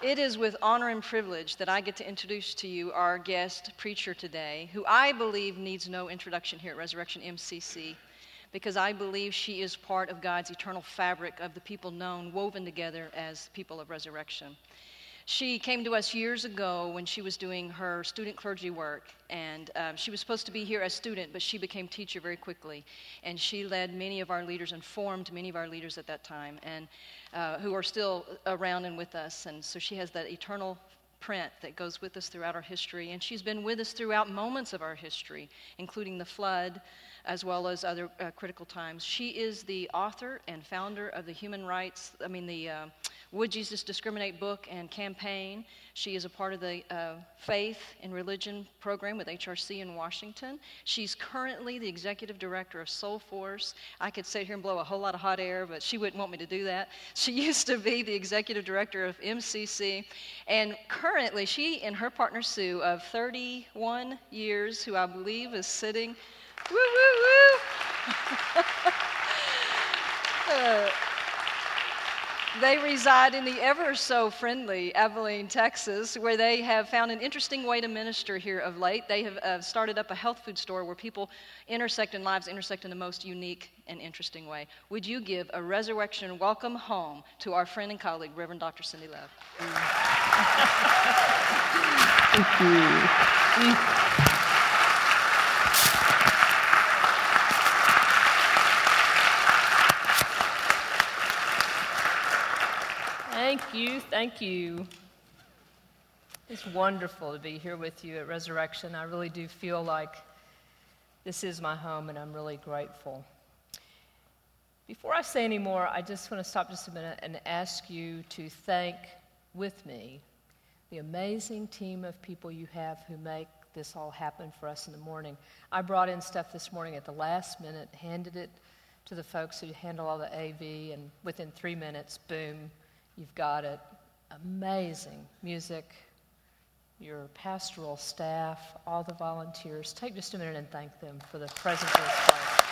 It is with honor and privilege that I get to introduce to you our guest preacher today, who I believe needs no introduction here at Resurrection MCC, because I believe she is part of God's eternal fabric of the people known, woven together as people of resurrection. She came to us years ago when she was doing her student clergy work, and um, she was supposed to be here as student, but she became teacher very quickly. And she led many of our leaders and formed many of our leaders at that time, and uh, who are still around and with us. And so she has that eternal print that goes with us throughout our history. And she's been with us throughout moments of our history, including the flood, as well as other uh, critical times. She is the author and founder of the human rights, I mean, the uh, Would Jesus Discriminate book and campaign. She is a part of the uh, Faith and Religion program with HRC in Washington. She's currently the executive director of Soulforce. I could sit here and blow a whole lot of hot air, but she wouldn't want me to do that. She used to be the executive director of MCC. And currently, she and her partner Sue, of 31 years, who I believe is sitting Woo, woo, woo. uh, they reside in the ever so friendly Abilene, Texas, where they have found an interesting way to minister here of late. They have uh, started up a health food store where people intersect and lives, intersect in the most unique and interesting way. Would you give a resurrection welcome home to our friend and colleague, Reverend Dr. Cindi Love? Thank you. Thank you, thank you. It's wonderful to be here with you at Resurrection. I really do feel like this is my home, and I'm really grateful. Before I say any more, I just want to stop just a minute and ask you to thank with me the amazing team of people you have who make this all happen for us in the morning. I brought in stuff this morning at the last minute, handed it to the folks who handle all the AV, and within three minutes, boom, You've got it. Amazing music, your pastoral staff, all the volunteers. Take just a minute and thank them for the presence of.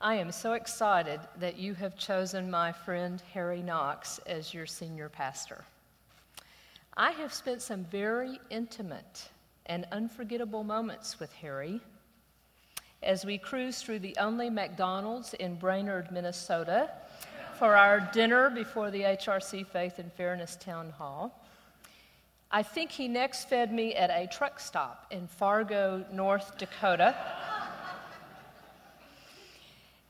I am so excited that you have chosen my friend Harry Knox as your senior pastor. I have spent some very intimate and unforgettable moments with Harry as we cruised through the only McDonald's in Brainerd, Minnesota for our dinner before the HRC Faith and Fairness Town Hall. I think he next fed me at a truck stop in Fargo, North Dakota.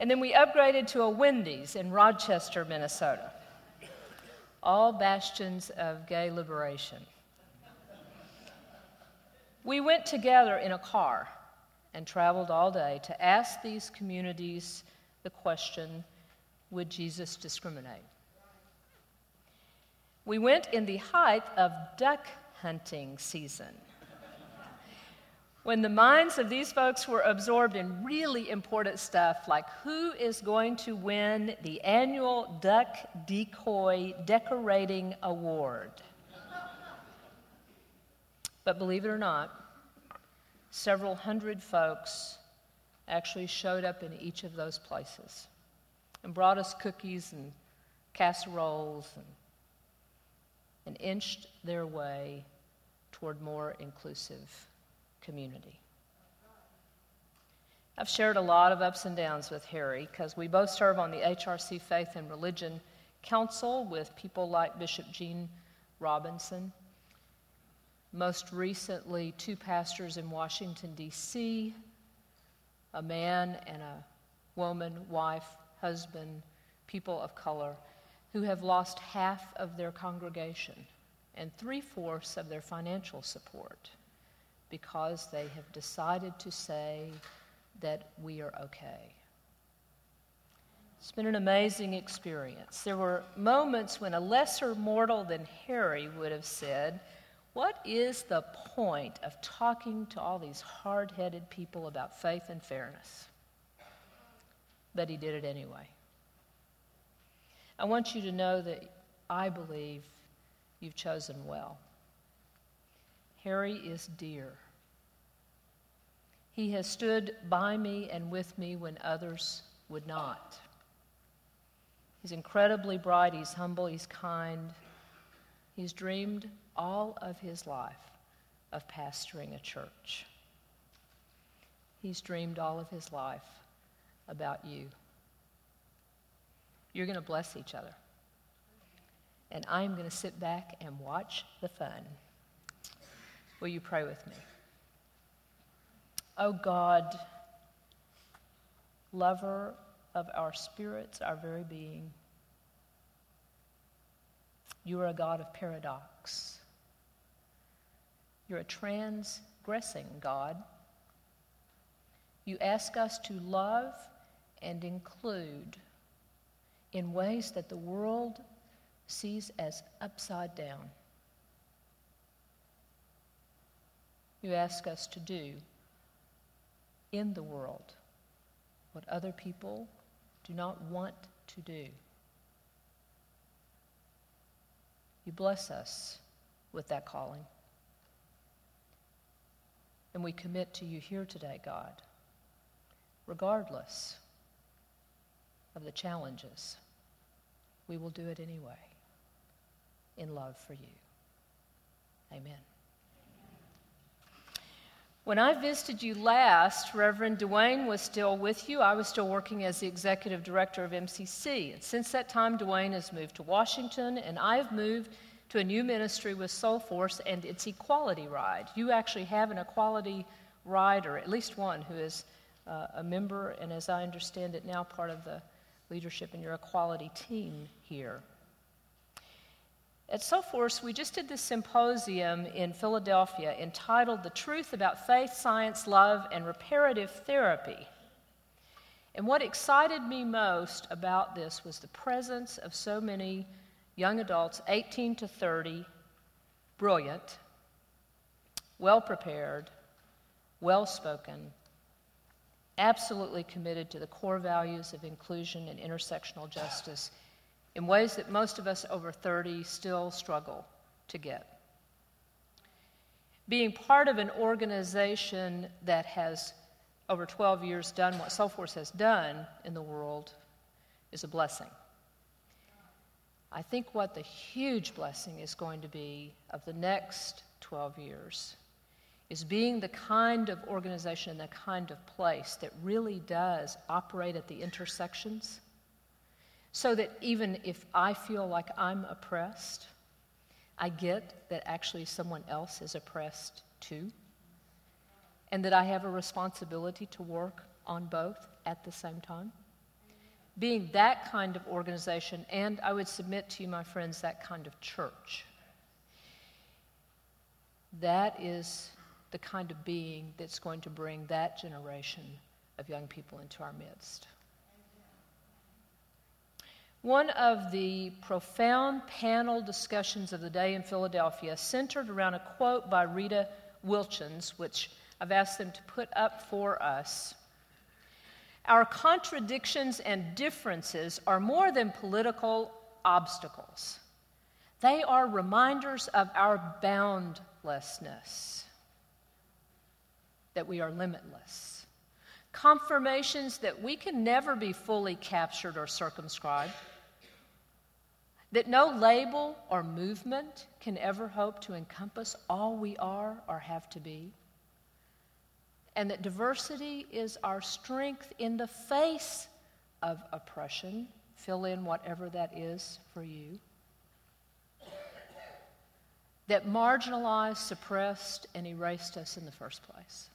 and then we upgraded to a Wendy's in Rochester, Minnesota. All bastions of gay liberation. We went together in a car and traveled all day to ask these communities the question Would Jesus discriminate? We went in the height of duck hunting season. when the minds of these folks were absorbed in really important stuff like who is going to win the annual Duck Decoy Decorating Award. But believe it or not, several hundred folks actually showed up in each of those places and brought us cookies and casseroles and, and inched their way toward more inclusive community. I've shared a lot of ups and downs with Harry because we both serve on the HRC Faith and Religion Council with people like Bishop Gene Robinson most recently, two pastors in Washington, D.C., a man and a woman, wife, husband, people of color, who have lost half of their congregation and three fourths of their financial support because they have decided to say that we are okay. It's been an amazing experience. There were moments when a lesser mortal than Harry would have said, what is the point of talking to all these hard headed people about faith and fairness? But he did it anyway. I want you to know that I believe you've chosen well. Harry is dear. He has stood by me and with me when others would not. He's incredibly bright, he's humble, he's kind. He's dreamed all of his life of pastoring a church. He's dreamed all of his life about you. You're going to bless each other. And I'm going to sit back and watch the fun. Will you pray with me? Oh God, lover of our spirits, our very being, you are a God of paradox. You're a transgressing God. You ask us to love and include in ways that the world sees as upside down. You ask us to do in the world what other people do not want to do. You bless us with that calling. And we commit to you here today, God, regardless of the challenges. We will do it anyway in love for you. Amen. When I visited you last, Reverend Dwayne was still with you. I was still working as the executive director of MCC. And since that time, Dwayne has moved to Washington, and I've moved to a new ministry with Soulforce and its Equality Ride. You actually have an Equality Rider, at least one, who is uh, a member, and as I understand it now, part of the leadership in your equality team here. At Soulforce, we just did this symposium in Philadelphia entitled The Truth About Faith, Science, Love, and Reparative Therapy. And what excited me most about this was the presence of so many young adults, 18 to 30, brilliant, well prepared, well spoken, absolutely committed to the core values of inclusion and intersectional justice in ways that most of us over 30 still struggle to get. Being part of an organization that has, over 12 years, done what Soulforce has done in the world is a blessing. I think what the huge blessing is going to be of the next 12 years is being the kind of organization, and the kind of place that really does operate at the intersections so that even if I feel like I'm oppressed, I get that actually someone else is oppressed too, and that I have a responsibility to work on both at the same time. Being that kind of organization, and I would submit to you, my friends, that kind of church. That is the kind of being that's going to bring that generation of young people into our midst. One of the profound panel discussions of the day in Philadelphia centered around a quote by Riki Wilchins, which I've asked them to put up for us. Our contradictions and differences are more than political obstacles, they are reminders of our boundlessness, that we are limitless, confirmations that we can never be fully captured or circumscribed. That no label or movement can ever hope to encompass all we are or have to be, and that diversity is our strength in the face of oppression. Fill in whatever that is for you. That marginalized, suppressed, and erased us in the first place.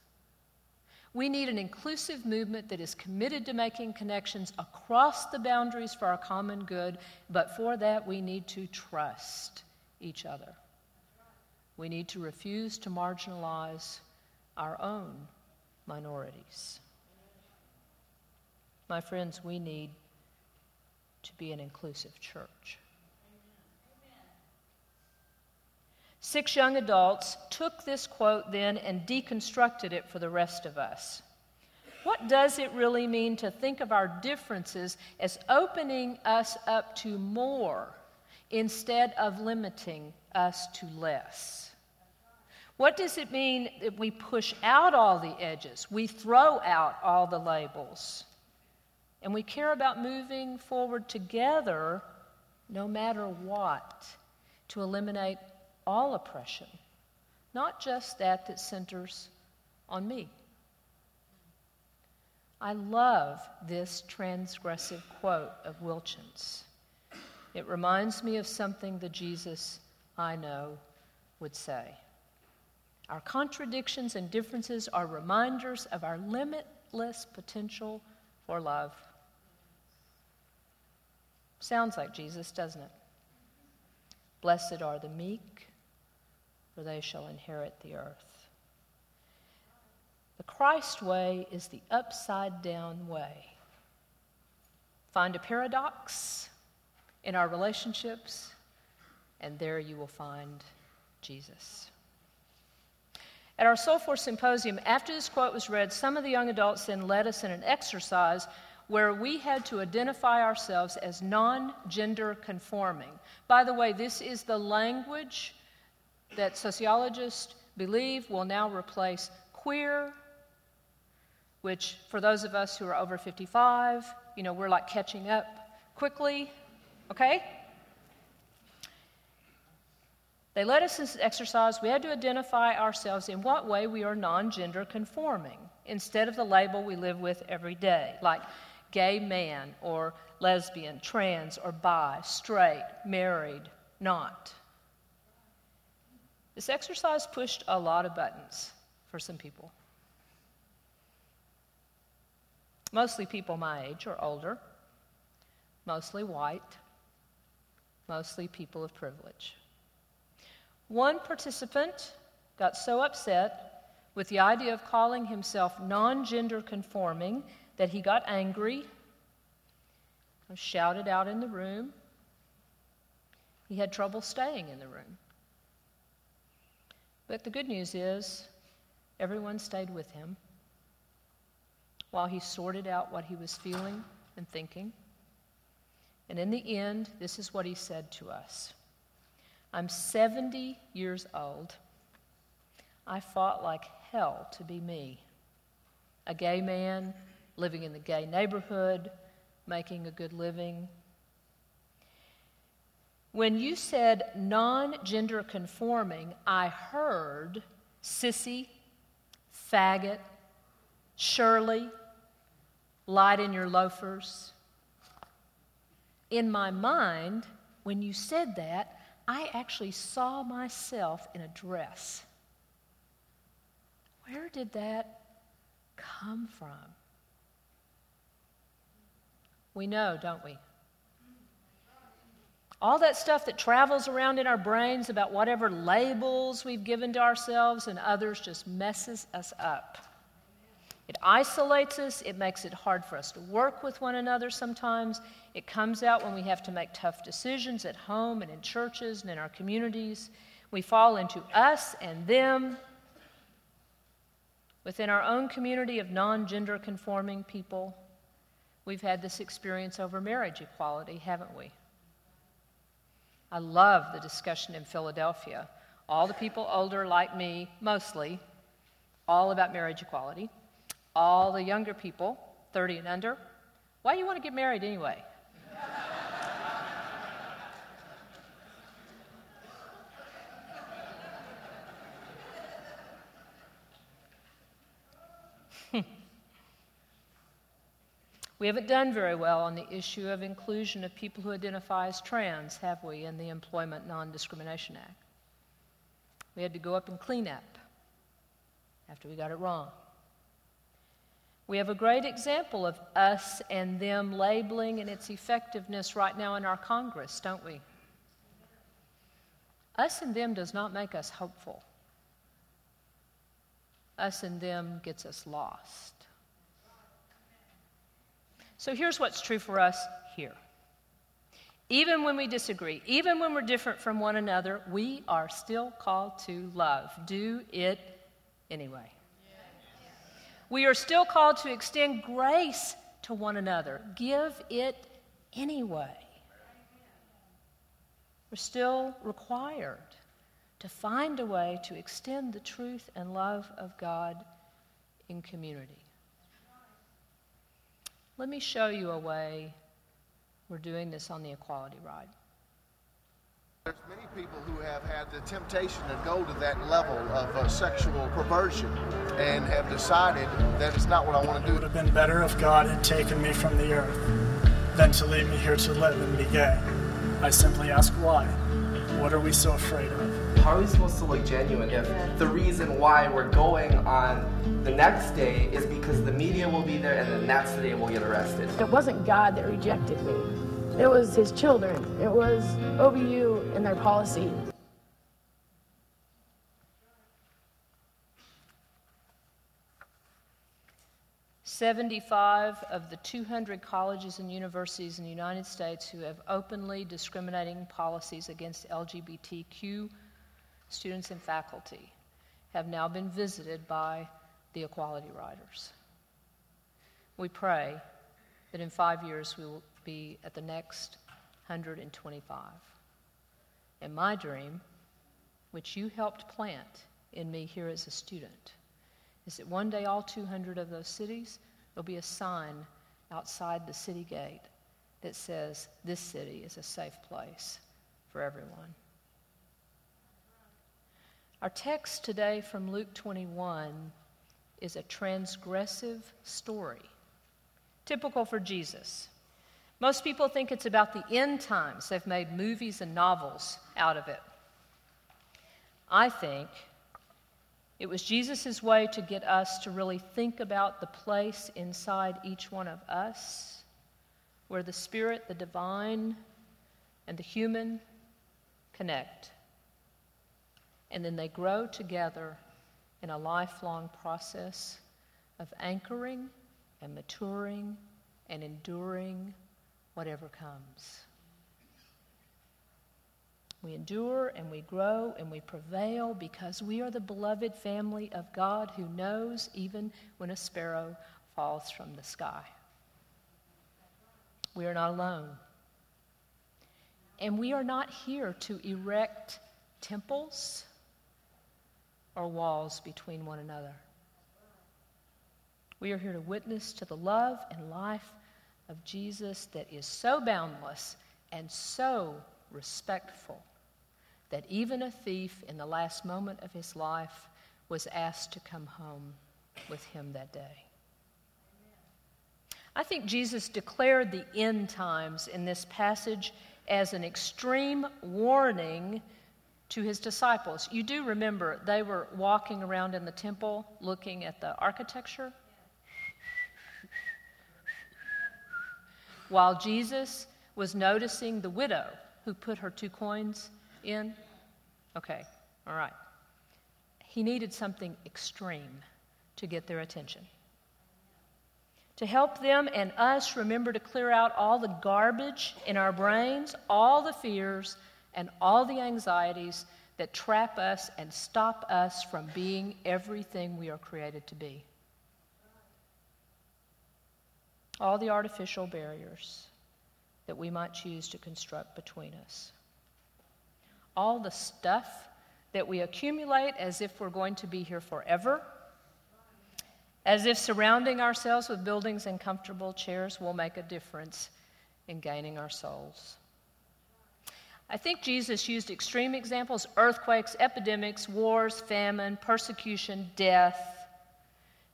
We need an inclusive movement that is committed to making connections across the boundaries for our common good, but for that we need to trust each other. We need to refuse to marginalize our own minorities. My friends, we need to be an inclusive church. Six young adults took this quote then and deconstructed it for the rest of us. What does it really mean to think of our differences as opening us up to more instead of limiting us to less? What does it mean that we push out all the edges? We throw out all the labels. And we care about moving forward together no matter what to eliminate all oppression, not just that that centers on me. I love this transgressive quote of Wilchin's. It reminds me of something the Jesus I know would say. Our contradictions and differences are reminders of our limitless potential for love. Sounds like Jesus, doesn't it? Blessed are the meek, for they shall inherit the earth. The Christ way is the upside down way. Find a paradox in our relationships, and there you will find Jesus. At our Soulforce Symposium, after this quote was read, some of the young adults then led us in an exercise where we had to identify ourselves as non gender conforming. By the way, this is the language that sociologists believe will now replace queer, which for those of us who are over 55, you know, we're like catching up quickly, okay? They led us this exercise. We had to identify ourselves in what way we are non gender conforming instead of the label we live with every day, like gay man or lesbian, trans or bi, straight, married, not. This exercise pushed a lot of buttons for some people. Mostly people my age or older, mostly white, mostly people of privilege. One participant got so upset with the idea of calling himself non gender conforming that he got angry, and shouted out in the room. He had trouble staying in the room. But the good news is, everyone stayed with him while he sorted out what he was feeling and thinking. And in the end, this is what he said to us I'm 70 years old. I fought like hell to be me. A gay man living in the gay neighborhood, making a good living. When you said non gender conforming, I heard sissy, faggot, Shirley, light in your loafers. In my mind, when you said that, I actually saw myself in a dress. Where did that come from? We know, don't we? All that stuff that travels around in our brains about whatever labels we've given to ourselves and others just messes us up. It isolates us, it makes it hard for us to work with one another sometimes. It comes out when we have to make tough decisions at home and in churches and in our communities. We fall into us and them. Within our own community of non gender conforming people, we've had this experience over marriage equality, haven't we? I love the discussion in Philadelphia. All the people older, like me, mostly, all about marriage equality all the younger people, 30 and under, why do you want to get married anyway? We haven't done very well on the issue of inclusion of people who identify as trans, have we, in the Employment Non Discrimination Act? We had to go up and clean up after we got it wrong. We have a great example of us and them labeling and its effectiveness right now in our Congress, don't we? Us and them does not make us hopeful. Us and them gets us lost. So here's what's true for us here. Even when we disagree, even when we're different from one another, we are still called to love. Do it anyway. We are still called to extend grace to one another. Give it anyway. We're still required to find a way to extend the truth and love of God in community. Let me show you a way we're doing this on the equality ride. There's many people who have had the temptation to go to that level of uh, sexual perversion and have decided that it's not what I want to do. It would have been better if God had taken me from the earth than to leave me here to live and be gay. I simply ask why. What are we so afraid of? How are we supposed to look genuine if the reason why we're going on the next day is because the media will be there and then that's the day we'll get arrested? It wasn't God that rejected me. It was his children. It was OBU and their policy. Seventy-five of the 200 colleges and universities in the United States who have openly discriminating policies against LGBTQ students and faculty have now been visited by the Equality Riders. We pray that in five years we will be at the next 125. And my dream, which you helped plant in me here as a student, is that one day all 200 of those cities, there'll be a sign outside the city gate that says, This city is a safe place for everyone. Our text today from Luke 21 is a transgressive story, typical for Jesus. Most people think it's about the end times. They've made movies and novels out of it. I think it was Jesus' way to get us to really think about the place inside each one of us where the spirit, the divine, and the human connect. And then they grow together in a lifelong process of anchoring and maturing and enduring whatever comes. We endure and we grow and we prevail because we are the beloved family of God who knows even when a sparrow falls from the sky. We are not alone. And we are not here to erect temples or walls between one another. We are here to witness to the love and life of Jesus that is so boundless and so respectful that even a thief in the last moment of his life was asked to come home with him that day. I think Jesus declared the end times in this passage as an extreme warning to his disciples. You do remember they were walking around in the temple looking at the architecture while Jesus was noticing the widow who put her two coins in? Okay, all right. He needed something extreme to get their attention. To help them and us remember to clear out all the garbage in our brains, all the fears, and all the anxieties that trap us and stop us from being everything we are created to be. All the artificial barriers that we might choose to construct between us. All the stuff that we accumulate as if we're going to be here forever, as if surrounding ourselves with buildings and comfortable chairs will make a difference in gaining our souls. I think Jesus used extreme examples earthquakes, epidemics, wars, famine, persecution, death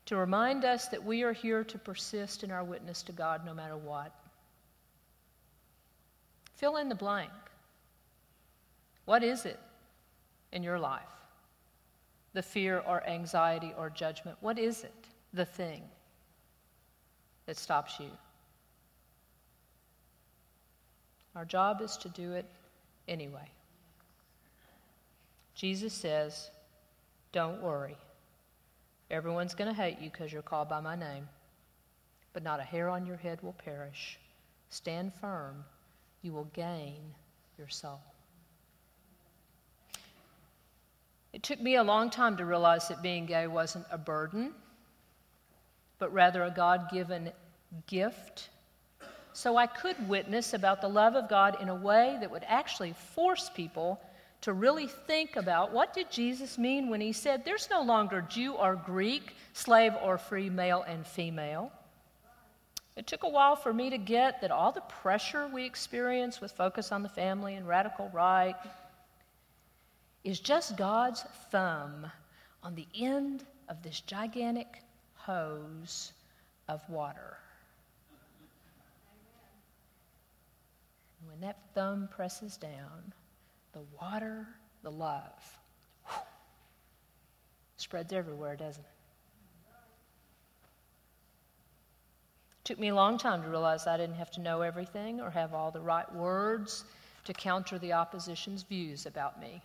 to remind us that we are here to persist in our witness to God no matter what. Fill in the blank. What is it in your life? The fear or anxiety or judgment? What is it? The thing that stops you? Our job is to do it anyway. Jesus says, Don't worry. Everyone's going to hate you because you're called by my name, but not a hair on your head will perish. Stand firm, you will gain your soul. It took me a long time to realize that being gay wasn't a burden, but rather a God given gift. So I could witness about the love of God in a way that would actually force people to really think about what did Jesus mean when he said there's no longer Jew or Greek, slave or free, male and female. It took a while for me to get that all the pressure we experience with focus on the family and radical right is just God's thumb on the end of this gigantic hose of water. And when that thumb presses down, the water, the love, whew, spreads everywhere, doesn't it? Took me a long time to realize I didn't have to know everything or have all the right words to counter the opposition's views about me.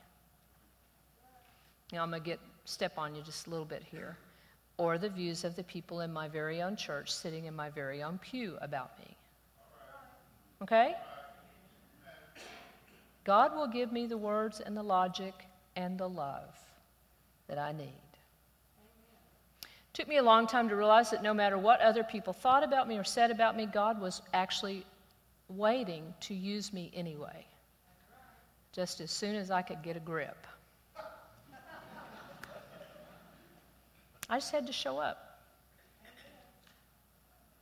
Now I'm going to get step on you just a little bit here. Or the views of the people in my very own church sitting in my very own pew about me. Okay? God will give me the words and the logic and the love that I need. It Took me a long time to realize that no matter what other people thought about me or said about me, God was actually waiting to use me anyway, just as soon as I could get a grip. I just had to show up.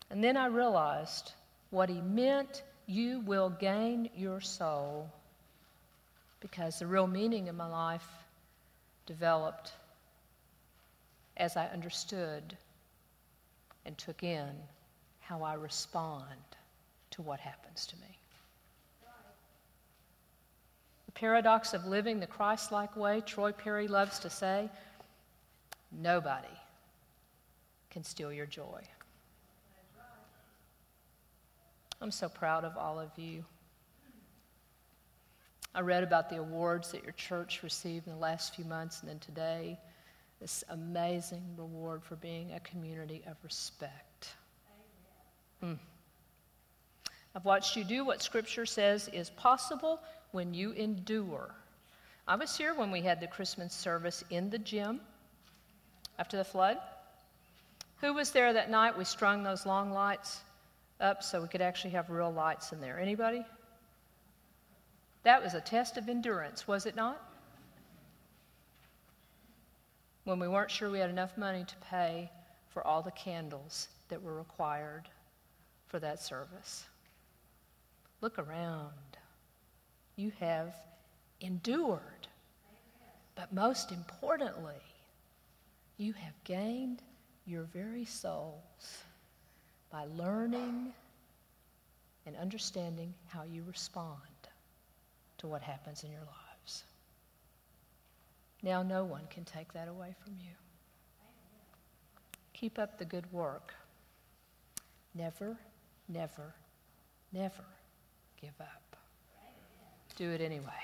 And then I realized what he meant you will gain your soul because the real meaning of my life developed as I understood and took in how I respond to what happens to me. The paradox of living the Christ like way, Troy Perry loves to say nobody can steal your joy. I'm so proud of all of you. I read about the awards that your church received in the last few months and then today this amazing reward for being a community of respect. Mm. I've watched you do what Scripture says is possible when you endure. I was here when we had the Christmas service in the gym after the flood. Who was there that night we strung those long lights up so we could actually have real lights in there? Anybody? That was a test of endurance, was it not? when we weren't sure we had enough money to pay for all the candles that were required for that service. Look around. You have endured. But most importantly, you have gained your very souls by learning and understanding how you respond to what happens in your lives. Now no one can take that away from you. Keep up the good work. Never, never, never give up. Do it anyway.